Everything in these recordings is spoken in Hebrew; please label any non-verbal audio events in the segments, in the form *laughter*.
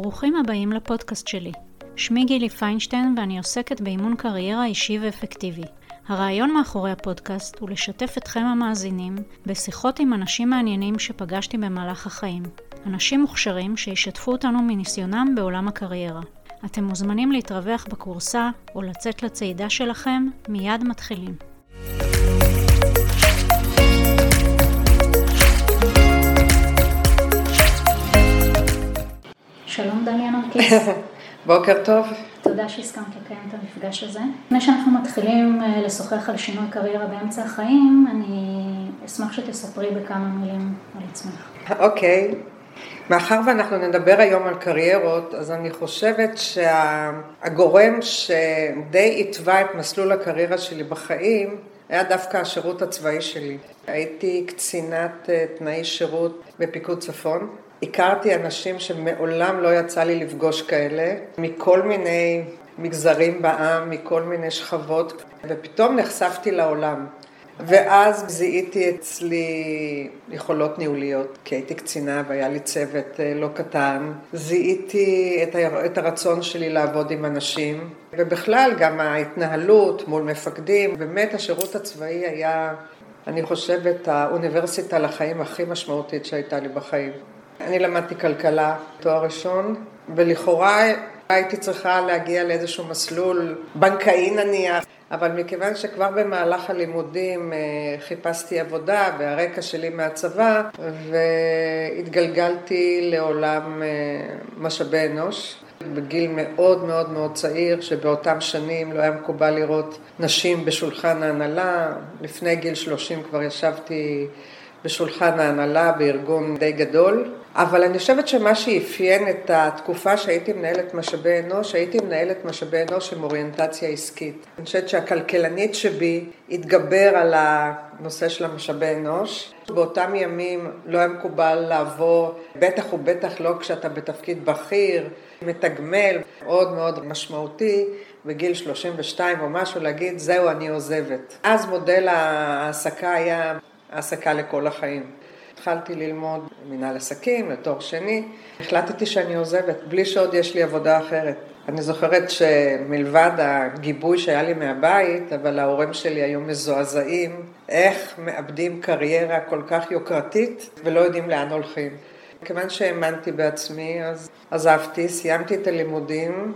ברוכים הבאים לפודקאסט שלי. שמי גילי פיינשטיין ואני עוסקת באימון קריירה אישי ואפקטיבי. הרעיון מאחורי הפודקאסט הוא לשתף אתכם המאזינים בשיחות עם אנשים מעניינים שפגשתי במהלך החיים. אנשים מוכשרים שישתפו אותנו מניסיונם בעולם הקריירה. אתם מוזמנים להתרווח בקורסה או לצאת לצעידה שלכם, מיד מתחילים. שלום דליה נרקיס. *laughs* בוקר טוב. תודה שהסכמת לקיים את המפגש הזה. לפני שאנחנו מתחילים אה, לשוחח על שינוי קריירה באמצע החיים, אני אשמח שתספרי בכמה מילים על עצמך. אוקיי. מאחר ואנחנו נדבר היום על קריירות, אז אני חושבת שהגורם שדי התווה את מסלול הקריירה שלי בחיים, היה דווקא השירות הצבאי שלי. הייתי קצינת אה, תנאי שירות בפיקוד צפון. הכרתי אנשים שמעולם לא יצא לי לפגוש כאלה, מכל מיני מגזרים בעם, מכל מיני שכבות, ופתאום נחשפתי לעולם. ואז זיהיתי אצלי יכולות ניהוליות, כי הייתי קצינה והיה לי צוות אה, לא קטן. זיהיתי את הרצון שלי לעבוד עם אנשים, ובכלל גם ההתנהלות מול מפקדים. באמת השירות הצבאי היה, אני חושבת, האוניברסיטה לחיים הכי משמעותית שהייתה לי בחיים. אני למדתי כלכלה, תואר ראשון, ולכאורה הייתי צריכה להגיע לאיזשהו מסלול בנקאי נניח, אבל מכיוון שכבר במהלך הלימודים אה, חיפשתי עבודה והרקע שלי מהצבא והתגלגלתי לעולם אה, משאבי אנוש. בגיל מאוד מאוד מאוד צעיר, שבאותם שנים לא היה מקובל לראות נשים בשולחן ההנהלה. לפני גיל 30 כבר ישבתי בשולחן ההנהלה בארגון די גדול, אבל אני חושבת שמה שאפיין את התקופה שהייתי מנהלת משאבי אנוש, הייתי מנהלת משאבי אנוש עם אוריינטציה עסקית. אני חושבת שהכלכלנית שבי התגבר על הנושא של המשאבי אנוש. באותם ימים לא היה מקובל לעבור, בטח ובטח לא כשאתה בתפקיד בכיר, מתגמל, מאוד מאוד משמעותי. בגיל 32 או משהו, להגיד, זהו, אני עוזבת. אז מודל ההעסקה היה העסקה לכל החיים. התחלתי ללמוד מנהל עסקים לתואר שני, החלטתי שאני עוזבת, בלי שעוד יש לי עבודה אחרת. אני זוכרת שמלבד הגיבוי שהיה לי מהבית, אבל ההורים שלי היו מזועזעים, איך מאבדים קריירה כל כך יוקרתית ולא יודעים לאן הולכים. כיוון שהאמנתי בעצמי, אז עזבתי, סיימתי את הלימודים,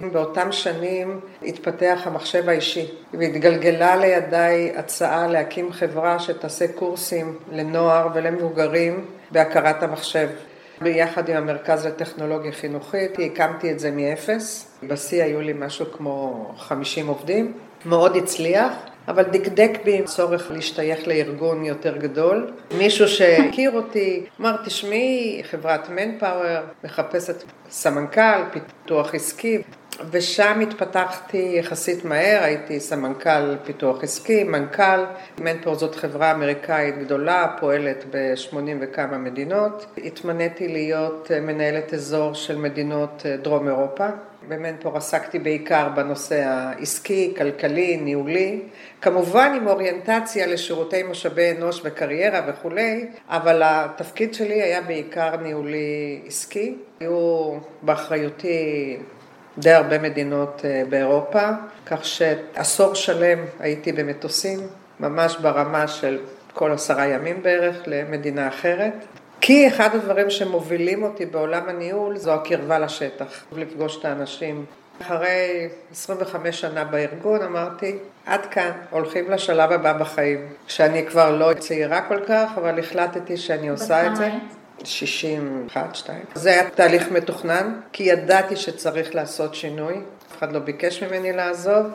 באותם שנים התפתח המחשב האישי והתגלגלה לידיי הצעה להקים חברה שתעשה קורסים לנוער ולמבוגרים בהכרת המחשב. ביחד עם המרכז לטכנולוגיה חינוכית, הקמתי את זה מאפס. בשיא היו לי משהו כמו 50 עובדים. מאוד הצליח, אבל דקדק בי צורך להשתייך לארגון יותר גדול. מישהו שהכיר אותי, אמר, תשמעי, חברת מנפאוור מחפשת סמנכ"ל, פיתוח עסקי. ושם התפתחתי יחסית מהר, הייתי סמנכ"ל פיתוח עסקי, מנכ"ל. מנטור זאת חברה אמריקאית גדולה, פועלת ב-80 וכמה מדינות. התמניתי להיות מנהלת אזור של מדינות דרום אירופה. במנטור עסקתי בעיקר בנושא העסקי, כלכלי, ניהולי, כמובן עם אוריינטציה לשירותי משאבי אנוש וקריירה וכולי, אבל התפקיד שלי היה בעיקר ניהולי עסקי. היו באחריותי די הרבה מדינות אה, באירופה, כך שעשור שלם הייתי במטוסים, ממש ברמה של כל עשרה ימים בערך למדינה אחרת. כי אחד הדברים שמובילים אותי בעולם הניהול זו הקרבה לשטח, לפגוש את האנשים. אחרי 25 שנה בארגון אמרתי, עד כאן, הולכים לשלב הבא בחיים. שאני כבר לא צעירה כל כך, אבל החלטתי שאני עושה את זה. 61, 2. זה היה תהליך מתוכנן, כי ידעתי שצריך לעשות שינוי, אף אחד לא ביקש ממני לעזוב.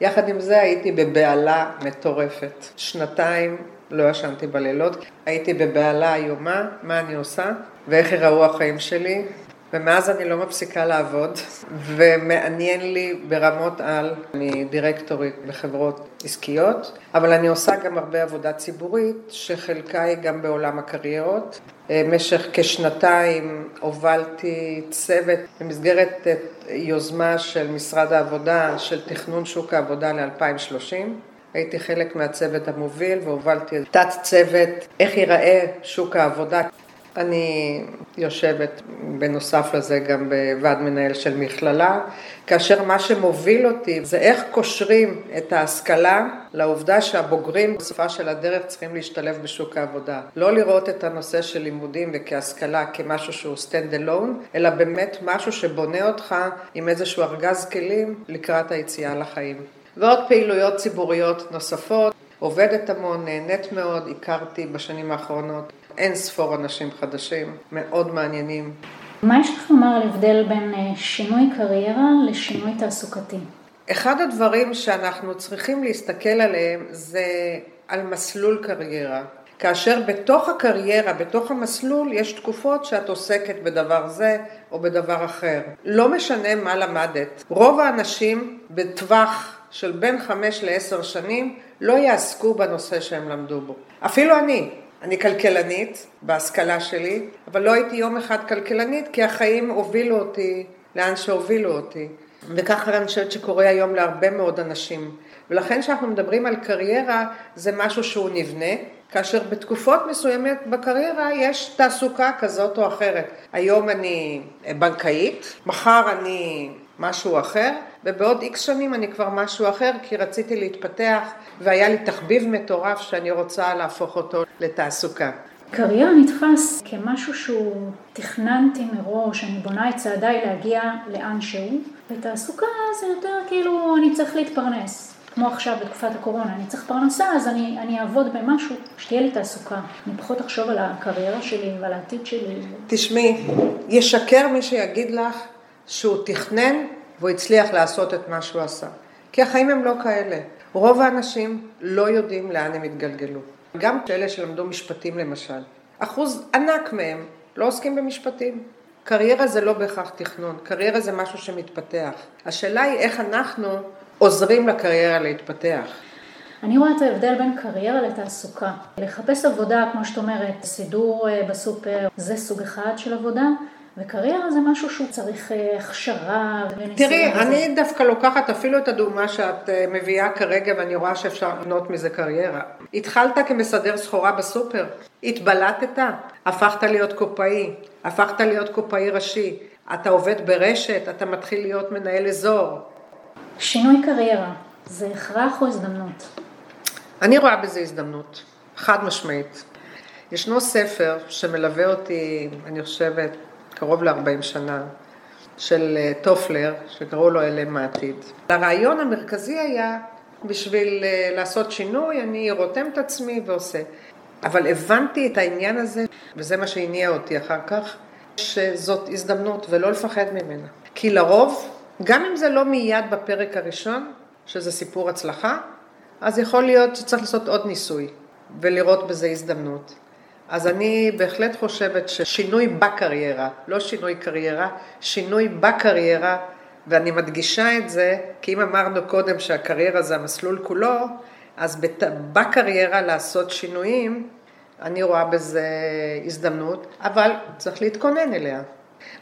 יחד עם זה הייתי בבהלה מטורפת. שנתיים לא ישנתי בלילות, הייתי בבהלה איומה, מה אני עושה ואיך יראו החיים שלי. ומאז אני לא מפסיקה לעבוד, ומעניין לי ברמות על, אני דירקטורית בחברות עסקיות, אבל אני עושה גם הרבה עבודה ציבורית, שחלקה היא גם בעולם הקריירות. במשך כשנתיים הובלתי צוות במסגרת יוזמה של משרד העבודה, של תכנון שוק העבודה ל-2030. הייתי חלק מהצוות המוביל והובלתי תת צוות איך ייראה שוק העבודה. אני יושבת בנוסף לזה גם בוועד מנהל של מכללה, כאשר מה שמוביל אותי זה איך קושרים את ההשכלה לעובדה שהבוגרים בסופה של הדרך צריכים להשתלב בשוק העבודה. לא לראות את הנושא של לימודים וכהשכלה כמשהו שהוא stand alone, אלא באמת משהו שבונה אותך עם איזשהו ארגז כלים לקראת היציאה לחיים. ועוד פעילויות ציבוריות נוספות. עובדת המון, נהנית מאוד, הכרתי בשנים האחרונות אין ספור אנשים חדשים, מאוד מעניינים. מה יש לך לומר על הבדל בין אה, שינוי קריירה לשינוי תעסוקתי? אחד הדברים שאנחנו צריכים להסתכל עליהם זה על מסלול קריירה. כאשר בתוך הקריירה, בתוך המסלול, יש תקופות שאת עוסקת בדבר זה או בדבר אחר. לא משנה מה למדת. רוב האנשים בטווח של בין חמש לעשר שנים לא יעסקו בנושא שהם למדו בו. אפילו אני, אני כלכלנית בהשכלה שלי, אבל לא הייתי יום אחד כלכלנית כי החיים הובילו אותי לאן שהובילו אותי. וככה אני חושבת שקורה היום להרבה מאוד אנשים. ולכן כשאנחנו מדברים על קריירה זה משהו שהוא נבנה, כאשר בתקופות מסוימת בקריירה יש תעסוקה כזאת או אחרת. היום אני בנקאית, מחר אני משהו אחר, ובעוד איקס שנים אני כבר משהו אחר, כי רציתי להתפתח, והיה לי תחביב מטורף שאני רוצה להפוך אותו לתעסוקה. קריירה נתפס כמשהו שהוא תכננתי מראש, אני בונה את צעדיי להגיע לאן שהוא, ותעסוקה זה יותר כאילו אני צריך להתפרנס. כמו עכשיו בתקופת הקורונה, אני צריך פרנסה, אז אני, אני אעבוד במשהו, שתהיה לי תעסוקה. אני פחות אחשוב על הקריירה שלי ועל העתיד שלי. תשמעי, ישקר מי שיגיד לך שהוא תכנן והוא הצליח לעשות את מה שהוא עשה. כי החיים הם לא כאלה. רוב האנשים לא יודעים לאן הם יתגלגלו. גם אלה שלמדו משפטים למשל. אחוז ענק מהם לא עוסקים במשפטים. קריירה זה לא בהכרח תכנון, קריירה זה משהו שמתפתח. השאלה היא איך אנחנו עוזרים לקריירה להתפתח. אני רואה את ההבדל בין קריירה לתעסוקה. לחפש עבודה, כמו שאת אומרת, סידור אה, בסופר, זה סוג אחד של עבודה, וקריירה זה משהו שהוא צריך אה, הכשרה וניסיון. תראי, אני דווקא לוקחת אפילו את הדוגמה שאת אה, מביאה כרגע ואני רואה שאפשר לבנות מזה קריירה. התחלת כמסדר סחורה בסופר, התבלטת, הפכת להיות קופאי, הפכת להיות קופאי ראשי, אתה עובד ברשת, אתה מתחיל להיות מנהל אזור. שינוי קריירה, זה הכרח או הזדמנות? אני רואה בזה הזדמנות, חד משמעית. ישנו ספר שמלווה אותי, אני חושבת, קרוב ל-40 שנה, של אה, טופלר, שקראו לו אלה מעתיד. הרעיון המרכזי היה, בשביל אה, לעשות שינוי, אני רותם את עצמי ועושה. אבל הבנתי את העניין הזה, וזה מה שהניע אותי אחר כך, שזאת הזדמנות ולא לפחד ממנה. כי לרוב, גם אם זה לא מיד בפרק הראשון, שזה סיפור הצלחה, אז יכול להיות שצריך לעשות עוד ניסוי ולראות בזה הזדמנות. אז אני בהחלט חושבת ששינוי בקריירה, לא שינוי קריירה, שינוי בקריירה, ואני מדגישה את זה, כי אם אמרנו קודם שהקריירה זה המסלול כולו, אז בקריירה לעשות שינויים, אני רואה בזה הזדמנות, אבל צריך להתכונן אליה.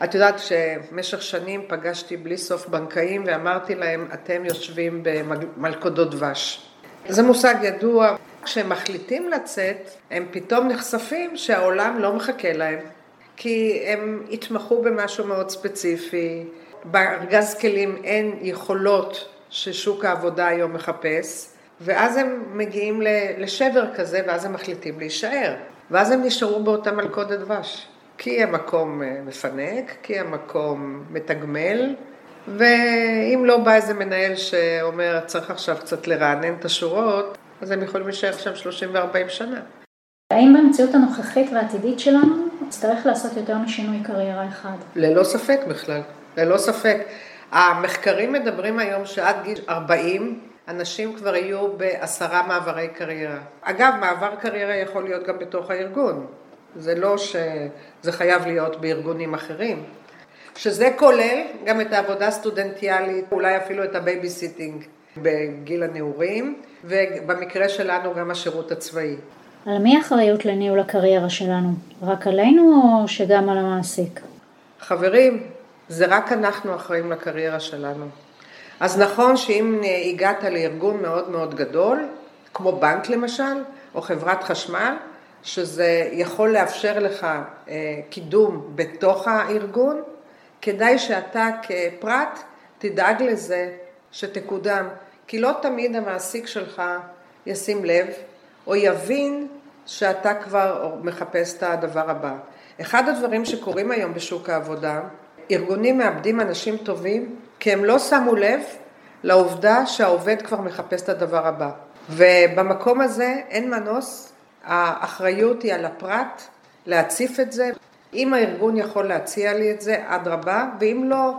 את יודעת שבמשך שנים פגשתי בלי סוף בנקאים ואמרתי להם, אתם יושבים במלכודות דבש. זה מושג ידוע, כשהם מחליטים לצאת, הם פתאום נחשפים שהעולם לא מחכה להם, כי הם התמחו במשהו מאוד ספציפי, בארגז כלים אין יכולות ששוק העבודה היום מחפש, ואז הם מגיעים לשבר כזה, ואז הם מחליטים להישאר. ואז הם נשארו באותה מלכודת דבש. כי המקום אה, מפנק, כי המקום מתגמל, ואם לא בא איזה מנהל שאומר, צריך עכשיו קצת לרענן את השורות, אז הם יכולים להישאר שם 30 ו-40 שנה. האם במציאות הנוכחית והעתידית שלנו נצטרך לעשות יותר משינוי קריירה אחד? ללא ספק בכלל, ללא ספק. המחקרים מדברים היום שעד גיל 40 אנשים כבר יהיו בעשרה מעברי קריירה. אגב, מעבר קריירה יכול להיות גם בתוך הארגון. זה לא שזה חייב להיות בארגונים אחרים. שזה כולל גם את העבודה הסטודנטיאלית, אולי אפילו את הבייביסיטינג בגיל הנעורים, ובמקרה שלנו גם השירות הצבאי. על מי האחריות לניהול הקריירה שלנו? רק עלינו או שגם על המעסיק? חברים, זה רק אנחנו אחראים לקריירה שלנו. אז נכון שאם הגעת לארגון מאוד מאוד גדול, כמו בנק למשל, או חברת חשמל, שזה יכול לאפשר לך אה, קידום בתוך הארגון, כדאי שאתה כפרט תדאג לזה שתקודם, כי לא תמיד המעסיק שלך ישים לב או יבין שאתה כבר מחפש את הדבר הבא. אחד הדברים שקורים היום בשוק העבודה, ארגונים מאבדים אנשים טובים כי הם לא שמו לב לעובדה שהעובד כבר מחפש את הדבר הבא. ובמקום הזה אין מנוס, האחריות היא על הפרט להציף את זה. אם הארגון יכול להציע לי את זה, אדרבה, ואם לא,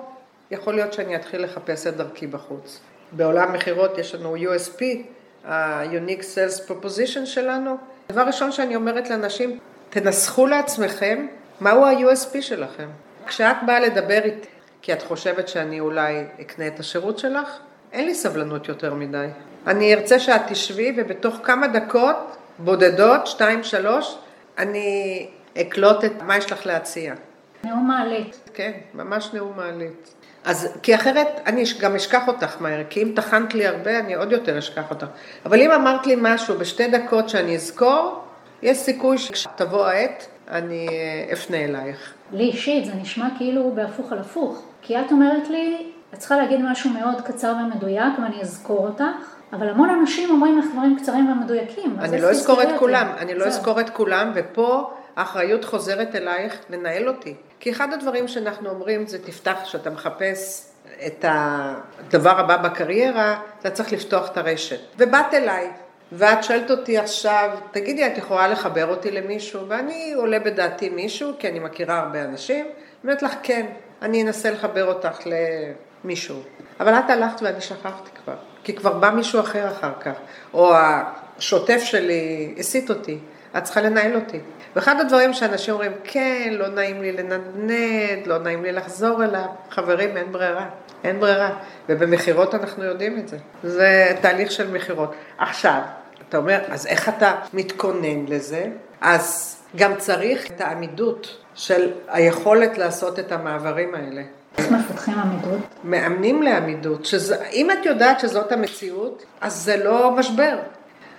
יכול להיות שאני אתחיל לחפש את דרכי בחוץ. בעולם מכירות יש לנו USP, ה-Unique Sales Proposition שלנו. דבר ראשון שאני אומרת לאנשים, תנסחו לעצמכם מהו ה-USP שלכם. כשאת באה לדבר איתי, כי את חושבת שאני אולי אקנה את השירות שלך, אין לי סבלנות יותר מדי. אני ארצה שאת תשבי ובתוך כמה דקות, בודדות, שתיים, שלוש, אני אקלוט את מה יש לך להציע. נאום מעלית. כן, ממש נאום מעלית. אז, כי אחרת אני גם אשכח אותך מהר, כי אם טחנת לי הרבה, אני עוד יותר אשכח אותך. אבל אם אמרת לי משהו בשתי דקות שאני אזכור, יש סיכוי שכשתבוא העת, אני אה, אפנה אלייך. לי אישית זה נשמע כאילו בהפוך על הפוך. כי את אומרת לי, את צריכה להגיד משהו מאוד קצר ומדויק ואני אזכור אותך, אבל המון אנשים אומרים לך דברים קצרים ומדויקים. אני לא אזכור את כולם, אני לא אזכור את כולם, ופה האחריות חוזרת אלייך לנהל אותי. כי אחד הדברים שאנחנו אומרים זה תפתח, כשאתה מחפש את הדבר הבא בקריירה, אתה צריך לפתוח את הרשת. ובאת אליי, ואת שואלת אותי עכשיו, תגידי, את יכולה לחבר אותי למישהו? ואני עולה בדעתי מישהו, כי אני מכירה הרבה אנשים, אומרת לך, כן, אני אנסה לחבר אותך למישהו. אבל את הלכת ואני שכחתי כבר, כי כבר בא מישהו אחר אחר כך, או השוטף שלי הסיט אותי, את צריכה לנהל אותי. ואחד הדברים שאנשים אומרים, כן, לא נעים לי לנדנד, לא נעים לי לחזור אליו, חברים, אין ברירה, אין ברירה. ובמכירות אנחנו יודעים את זה. זה תהליך של מכירות. עכשיו, אתה אומר, אז איך אתה מתכונן לזה? אז גם צריך את העמידות של היכולת לעשות את המעברים האלה. איך מפתחים עמידות? מאמנים לעמידות. שזה, אם את יודעת שזאת המציאות, אז זה לא משבר.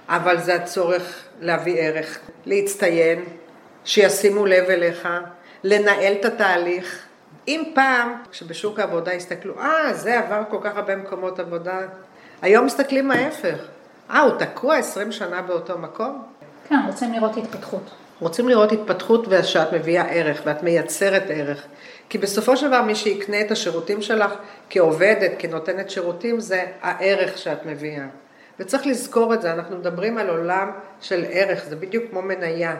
אבל זה הצורך להביא ערך, להצטיין, שישימו לב אליך, לנהל את התהליך. אם פעם, כשבשוק העבודה הסתכלו, אה, זה עבר כל כך הרבה מקומות עבודה, היום מסתכלים ההפך. אה, הוא תקוע 20 שנה באותו מקום? כן, רוצים לראות התפתחות. רוצים לראות התפתחות ושאת מביאה ערך ואת מייצרת ערך. כי בסופו של דבר מי שיקנה את השירותים שלך כעובדת, כנותנת שירותים, זה הערך שאת מביאה. וצריך לזכור את זה, אנחנו מדברים על עולם של ערך, זה בדיוק כמו מניה.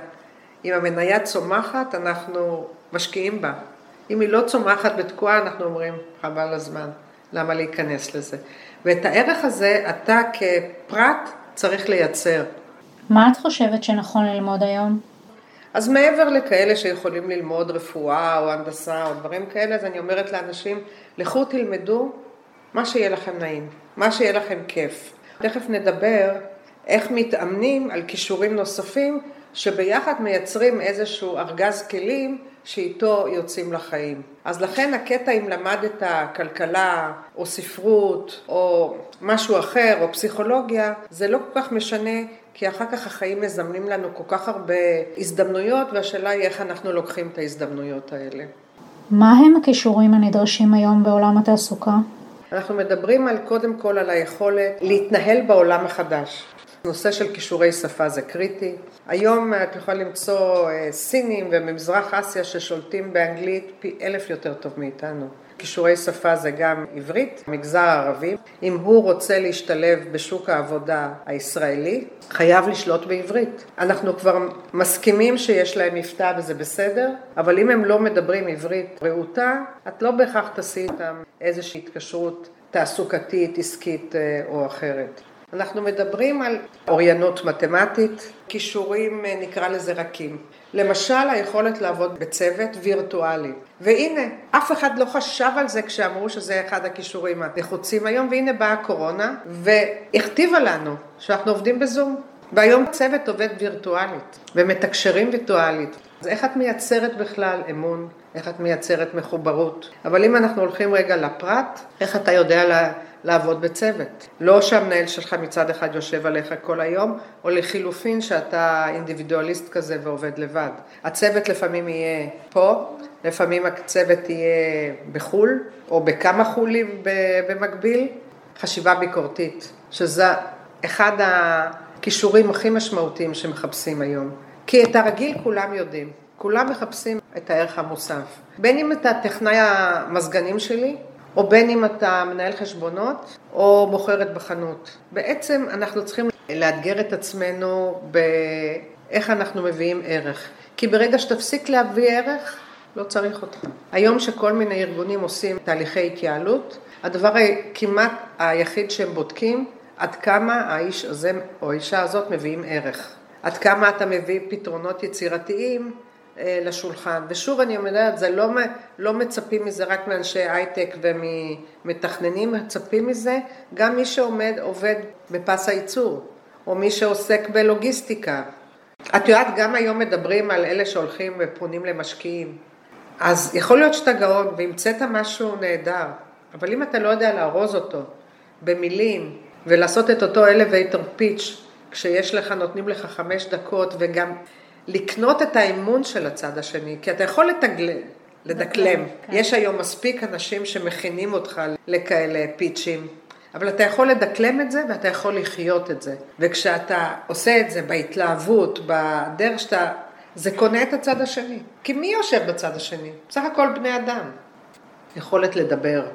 אם המניה צומחת, אנחנו משקיעים בה. אם היא לא צומחת ותקועה, אנחנו אומרים, חבל הזמן, למה להיכנס לזה? ואת הערך הזה, אתה כפרט צריך לייצר. מה את חושבת שנכון ללמוד היום? אז מעבר לכאלה שיכולים ללמוד רפואה או הנדסה או דברים כאלה, אז אני אומרת לאנשים, לכו תלמדו מה שיהיה לכם נעים, מה שיהיה לכם כיף. תכף נדבר איך מתאמנים על כישורים נוספים שביחד מייצרים איזשהו ארגז כלים שאיתו יוצאים לחיים. אז לכן הקטע אם למדת כלכלה או ספרות או משהו אחר או פסיכולוגיה, זה לא כל כך משנה כי אחר כך החיים מזמנים לנו כל כך הרבה הזדמנויות והשאלה היא איך אנחנו לוקחים את ההזדמנויות האלה. מה הם הכישורים הנדרשים היום בעולם התעסוקה? אנחנו מדברים על, קודם כל על היכולת להתנהל בעולם החדש. נושא של כישורי שפה זה קריטי. היום את יכולה למצוא אה, סינים וממזרח אסיה ששולטים באנגלית פי אלף יותר טוב מאיתנו. כישורי שפה זה גם עברית, מגזר הערבי. אם הוא רוצה להשתלב בשוק העבודה הישראלי, חייב לשלוט בעברית. אנחנו כבר מסכימים שיש להם מבטא וזה בסדר, אבל אם הם לא מדברים עברית רהוטה, את לא בהכרח תעשי איתם איזושהי התקשרות תעסוקתית, עסקית אה, או אחרת. אנחנו מדברים על אוריינות מתמטית, כישורים אה, נקרא לזה רכים. למשל היכולת לעבוד בצוות וירטואלי. והנה, אף אחד לא חשב על זה כשאמרו שזה אחד הכישורים הנחוצים היום, והנה באה הקורונה והכתיבה לנו שאנחנו עובדים בזום. והיום צוות עובד וירטואלית ומתקשרים וירטואלית. אז איך את מייצרת בכלל אמון? איך את מייצרת מחוברות? אבל אם אנחנו הולכים רגע לפרט, איך אתה יודע לה, לעבוד בצוות? לא שהמנהל שלך מצד אחד יושב עליך כל היום, או לחילופין שאתה אינדיבידואליסט כזה ועובד לבד. הצוות לפעמים יהיה פה, לפעמים הצוות יהיה בחו"ל, או בכמה חולים במקביל. חשיבה ביקורתית, שזה אחד הכישורים הכי משמעותיים שמחפשים היום. כי את הרגיל כולם יודעים, כולם מחפשים את הערך המוסף. בין אם אתה טכנאי המזגנים שלי, או בין אם אתה מנהל חשבונות, או מוכרת בחנות. בעצם אנחנו צריכים לאתגר את עצמנו באיך אנחנו מביאים ערך. כי ברגע שתפסיק להביא ערך, לא צריך אותך. היום שכל מיני ארגונים עושים תהליכי התייעלות, הדבר כמעט היחיד שהם בודקים, עד כמה האיש הזה או האישה הזאת מביאים ערך. עד כמה אתה מביא פתרונות יצירתיים אה, לשולחן. ושוב אני אומרת, זה לא, לא מצפים מזה רק מאנשי הייטק ומתכננים, מצפים מזה גם מי שעומד, עובד בפס הייצור, או מי שעוסק בלוגיסטיקה. את יודעת, גם היום מדברים על אלה שהולכים ופונים למשקיעים. אז יכול להיות שאתה גאון והמצאת משהו נהדר, אבל אם אתה לא יודע לארוז אותו במילים ולעשות את אותו elevator pitch כשיש לך, נותנים לך חמש דקות וגם לקנות את האמון של הצד השני, כי אתה יכול לתגל... לדקלם. כן. יש היום מספיק אנשים שמכינים אותך לכאלה פיצ'ים, אבל אתה יכול לדקלם את זה ואתה יכול לחיות את זה. וכשאתה עושה את זה בהתלהבות, בדרך שאתה... זה קונה את הצד השני. כי מי יושב בצד השני? בסך הכל בני אדם. יכולת לדבר.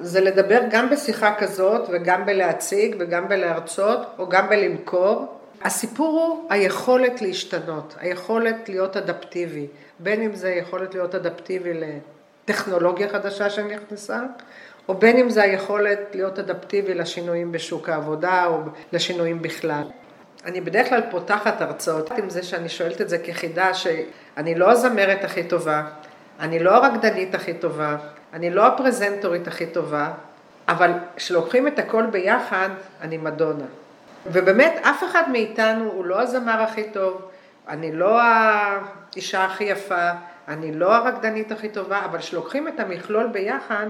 זה לדבר גם בשיחה כזאת וגם בלהציג וגם בלהרצות או גם בלמכור. הסיפור הוא היכולת להשתנות, היכולת להיות אדפטיבי, בין אם זה יכולת להיות אדפטיבי לטכנולוגיה חדשה שנכנסה, או בין אם זה היכולת להיות אדפטיבי לשינויים בשוק העבודה או לשינויים בכלל. אני בדרך כלל פותחת הרצאות עם זה שאני שואלת את זה כחידה שאני לא הזמרת הכי טובה, אני לא הרקדנית הכי טובה, אני לא הפרזנטורית הכי טובה, אבל כשלוקחים את הכל ביחד, אני מדונה. ובאמת, אף אחד מאיתנו הוא לא הזמר הכי טוב, אני לא האישה הכי יפה, אני לא הרקדנית הכי טובה, אבל כשלוקחים את המכלול ביחד,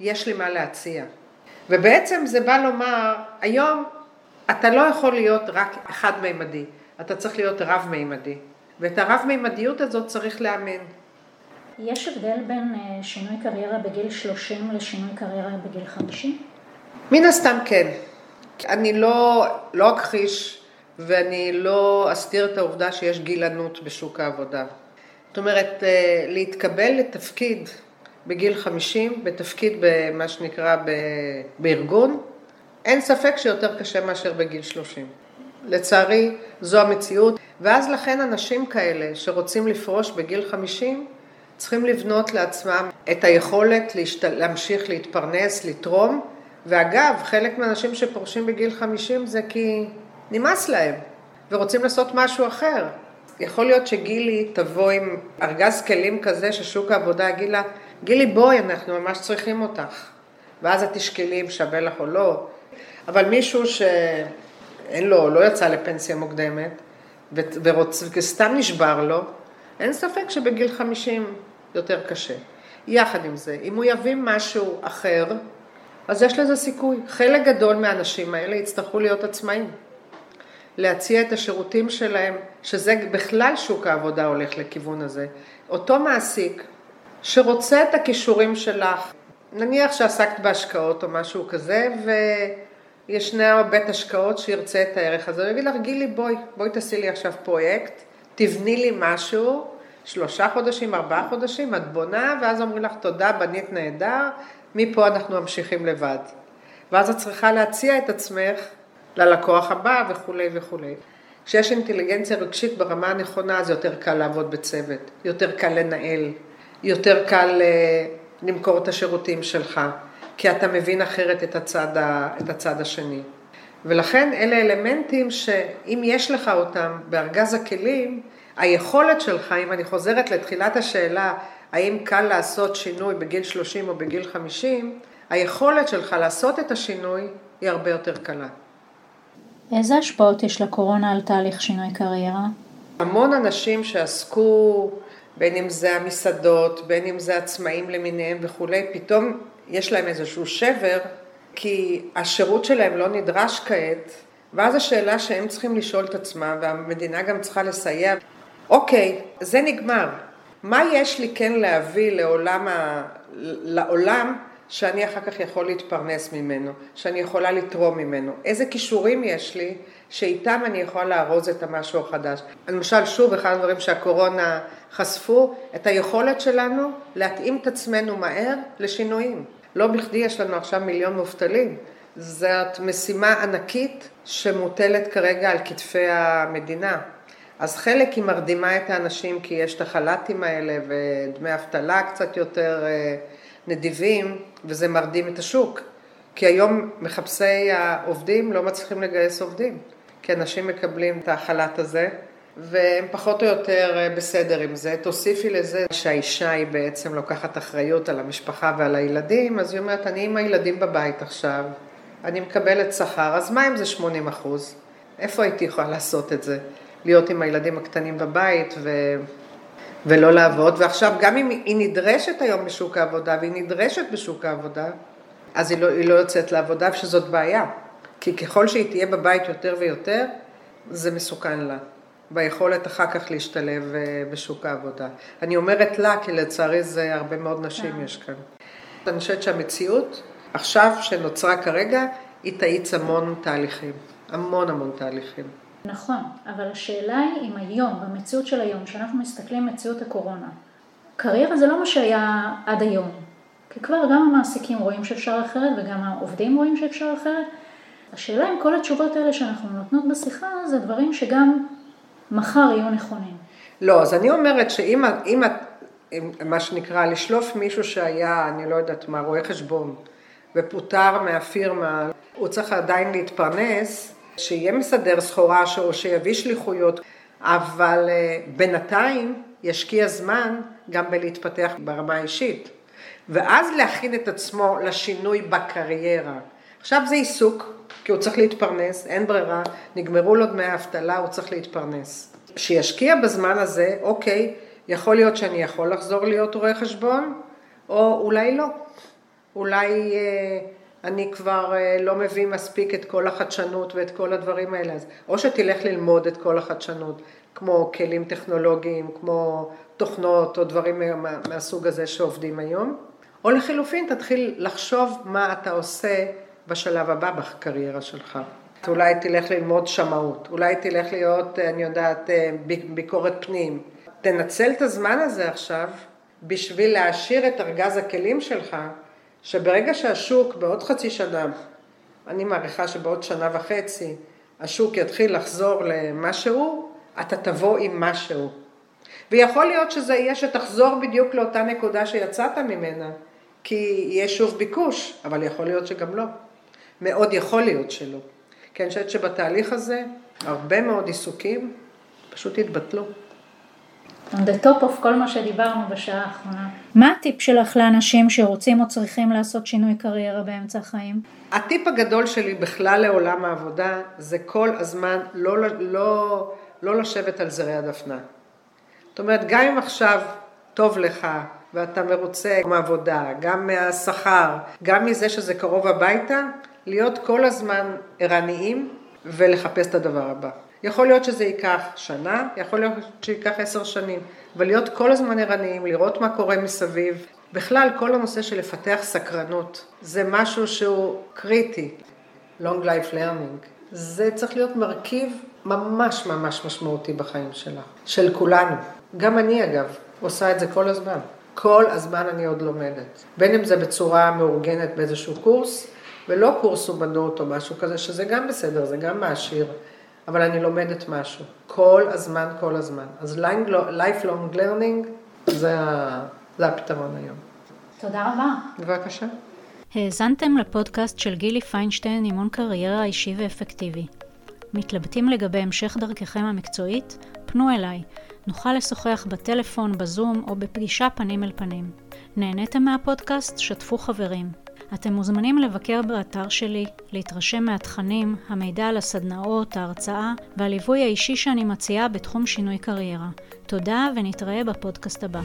יש לי מה להציע. ובעצם זה בא לומר, היום אתה לא יכול להיות רק חד-מימדי, אתה צריך להיות רב-מימדי. ואת הרב-מימדיות הזאת צריך לאמן. יש הבדל בין אה, שינוי קריירה בגיל 30 לשינוי קריירה בגיל 50? מן הסתם כן. אני לא, לא אכחיש ואני לא אסתיר את העובדה שיש גילנות בשוק העבודה. זאת אומרת, אה, להתקבל לתפקיד בגיל 50, בתפקיד במה שנקרא בארגון, אין ספק שיותר קשה מאשר בגיל 30. לצערי, זו המציאות, ואז לכן אנשים כאלה שרוצים לפרוש בגיל 50, צריכים לבנות לעצמם את היכולת להשת... להמשיך להתפרנס, לתרום, ואגב, חלק מהאנשים שפורשים בגיל 50 זה כי נמאס להם, ורוצים לעשות משהו אחר. יכול להיות שגילי תבוא עם ארגז כלים כזה ששוק העבודה יגיד לה, גילי בואי, אנחנו ממש צריכים אותך. ואז את תשקלי אם שווה לך או לא. אבל מישהו שאין לו, לא יצא לפנסיה מוקדמת. וסתם נשבר לו, אין ספק שבגיל 50 יותר קשה. יחד עם זה, אם הוא יביא משהו אחר, אז יש לזה סיכוי. חלק גדול מהאנשים האלה יצטרכו להיות עצמאים. להציע את השירותים שלהם, שזה בכלל שוק העבודה הולך לכיוון הזה. אותו מעסיק שרוצה את הכישורים שלך, נניח שעסקת בהשקעות או משהו כזה, וישנה בית השקעות שירצה את הערך הזה, הוא יגיד לך, גילי, בואי, בואי תעשי לי עכשיו פרויקט, תבני לי משהו, שלושה חודשים, ארבעה חודשים, את בונה, ואז אומרים לך, תודה, בנית נהדר, מפה אנחנו ממשיכים לבד. ואז את צריכה להציע את עצמך ללקוח הבא וכולי וכולי. כשיש אינטליגנציה רגשית ברמה הנכונה, אז יותר קל לעבוד בצוות, יותר קל לנהל, יותר קל אה, למכור את השירותים שלך, כי אתה מבין אחרת את הצד, ה, את הצד השני. ולכן אלה אלמנטים שאם יש לך אותם בארגז הכלים, היכולת שלך, אם אני חוזרת לתחילת השאלה, האם קל לעשות שינוי בגיל 30 או בגיל 50, היכולת שלך לעשות את השינוי היא הרבה יותר קלה. איזה השפעות יש לקורונה על תהליך שינוי קריירה? המון אנשים שעסקו, בין אם זה המסעדות, בין אם זה עצמאים למיניהם וכולי, פתאום יש להם איזשהו שבר, כי השירות שלהם לא נדרש כעת, ואז השאלה שהם צריכים לשאול את עצמם, והמדינה גם צריכה לסייע, אוקיי, זה נגמר. מה יש לי כן להביא לעולם, ה... לעולם שאני אחר כך יכול להתפרנס ממנו, שאני יכולה לתרום ממנו? איזה כישורים יש לי שאיתם אני יכולה לארוז את המשהו החדש? למשל, שוב, אחד הדברים שהקורונה חשפו, את היכולת שלנו להתאים את עצמנו מהר לשינויים. לא בכדי יש לנו עכשיו מיליון מובטלים. זאת משימה ענקית שמוטלת כרגע על כתפי המדינה. אז חלק היא מרדימה את האנשים כי יש את החל"תים האלה ודמי אבטלה קצת יותר אה, נדיבים וזה מרדים את השוק. כי היום מחפשי העובדים לא מצליחים לגייס עובדים, כי אנשים מקבלים את החל"ת הזה והם פחות או יותר אה, בסדר עם זה. תוסיפי לזה שהאישה היא בעצם לוקחת אחריות על המשפחה ועל הילדים, אז היא אומרת, אני עם הילדים בבית עכשיו, אני מקבלת שכר, אז מה אם זה 80 אחוז? איפה הייתי יכולה לעשות את זה? להיות עם הילדים הקטנים בבית ו... ולא לעבוד, ועכשיו גם אם היא נדרשת היום בשוק העבודה, והיא נדרשת בשוק העבודה, אז היא לא, היא לא יוצאת לעבודה, שזאת בעיה. כי ככל שהיא תהיה בבית יותר ויותר, זה מסוכן לה. ביכולת אחר כך להשתלב אה, בשוק העבודה. אני אומרת לה, כי לצערי זה הרבה מאוד נשים כן. יש כאן. אני חושבת שהמציאות עכשיו שנוצרה כרגע, היא תאיץ המון תהליכים, המון המון תהליכים. נכון, אבל השאלה היא אם היום, במציאות של היום, שאנחנו מסתכלים מציאות הקורונה, קריירה זה לא מה שהיה עד היום, כי כבר גם המעסיקים רואים שאפשר אחרת וגם העובדים רואים שאפשר אחרת. השאלה אם כל התשובות האלה שאנחנו נותנות בשיחה זה דברים שגם מחר יהיו נכונים. לא, אז אני אומרת שאם אם, מה שנקרא לשלוף מישהו שהיה, אני לא יודעת מה, רואה חשבון, ופוטר מהפירמה, הוא צריך עדיין להתפרנס, שיהיה מסדר סחורה או שיביא שליחויות, אבל אה, בינתיים ישקיע זמן גם בלהתפתח ברמה האישית, ואז להכין את עצמו לשינוי בקריירה. עכשיו זה עיסוק, כי הוא צריך להתפרנס, אין ברירה, נגמרו לו דמי האבטלה, הוא צריך להתפרנס. שישקיע בזמן הזה, אוקיי, יכול להיות שאני יכול לחזור להיות רואה חשבון, או אולי לא. אולי אה, אני כבר אה, לא מביא מספיק את כל החדשנות ואת כל הדברים האלה, אז או שתלך ללמוד את כל החדשנות, כמו כלים טכנולוגיים, כמו תוכנות או דברים מה, מהסוג הזה שעובדים היום, או לחילופין תתחיל לחשוב מה אתה עושה בשלב הבא בקריירה שלך. אולי תלך ללמוד שמאות, אולי תלך להיות, אני יודעת, אה, ביקורת פנים. תנצל את הזמן הזה עכשיו בשביל להעשיר את ארגז הכלים שלך שברגע שהשוק בעוד חצי שנה, אני מעריכה שבעוד שנה וחצי, השוק יתחיל לחזור למה שהוא, אתה תבוא עם משהו. ויכול להיות שזה יהיה שתחזור בדיוק לאותה נקודה שיצאת ממנה, כי יש שוב ביקוש, אבל יכול להיות שגם לא. מאוד יכול להיות שלא. כי אני חושבת שבתהליך הזה הרבה מאוד עיסוקים פשוט התבטלו. on the top of כל מה שדיברנו בשעה האחרונה. מה הטיפ שלך לאנשים שרוצים או צריכים לעשות שינוי קריירה באמצע החיים? הטיפ הגדול שלי בכלל לעולם העבודה זה כל הזמן לא, לא, לא לשבת על זרי הדפנה. זאת אומרת, גם אם עכשיו טוב לך ואתה מרוצה מהעבודה, גם מהשכר, גם מזה שזה קרוב הביתה, להיות כל הזמן ערניים ולחפש את הדבר הבא. יכול להיות שזה ייקח שנה, יכול להיות שייקח עשר שנים, אבל להיות כל הזמן ערניים, לראות מה קורה מסביב. בכלל, כל הנושא של לפתח סקרנות, זה משהו שהוא קריטי. Long Life Learning. זה צריך להיות מרכיב ממש ממש משמעותי בחיים שלה, של כולנו. גם אני אגב, עושה את זה כל הזמן. כל הזמן אני עוד לומדת. בין אם זה בצורה מאורגנת באיזשהו קורס, ולא קורס אומנות או משהו כזה, שזה גם בסדר, זה גם מעשיר. אבל אני לומדת משהו. כל הזמן, כל הזמן. אז lifelong learning זה, זה הפתרון היום. תודה רבה. בבקשה. האזנתם לפודקאסט של גילי פיינשטיין, אימון קריירה אישי ואפקטיבי. מתלבטים לגבי המשך דרככם המקצועית? פנו אליי. נוכל לשוחח בטלפון, בזום או בפגישה פנים אל פנים. נהניתם מהפודקאסט? שתפו חברים. אתם מוזמנים לבקר באתר שלי, להתרשם מהתכנים, המידע על הסדנאות, ההרצאה והליווי האישי שאני מציעה בתחום שינוי קריירה. תודה ונתראה בפודקאסט הבא.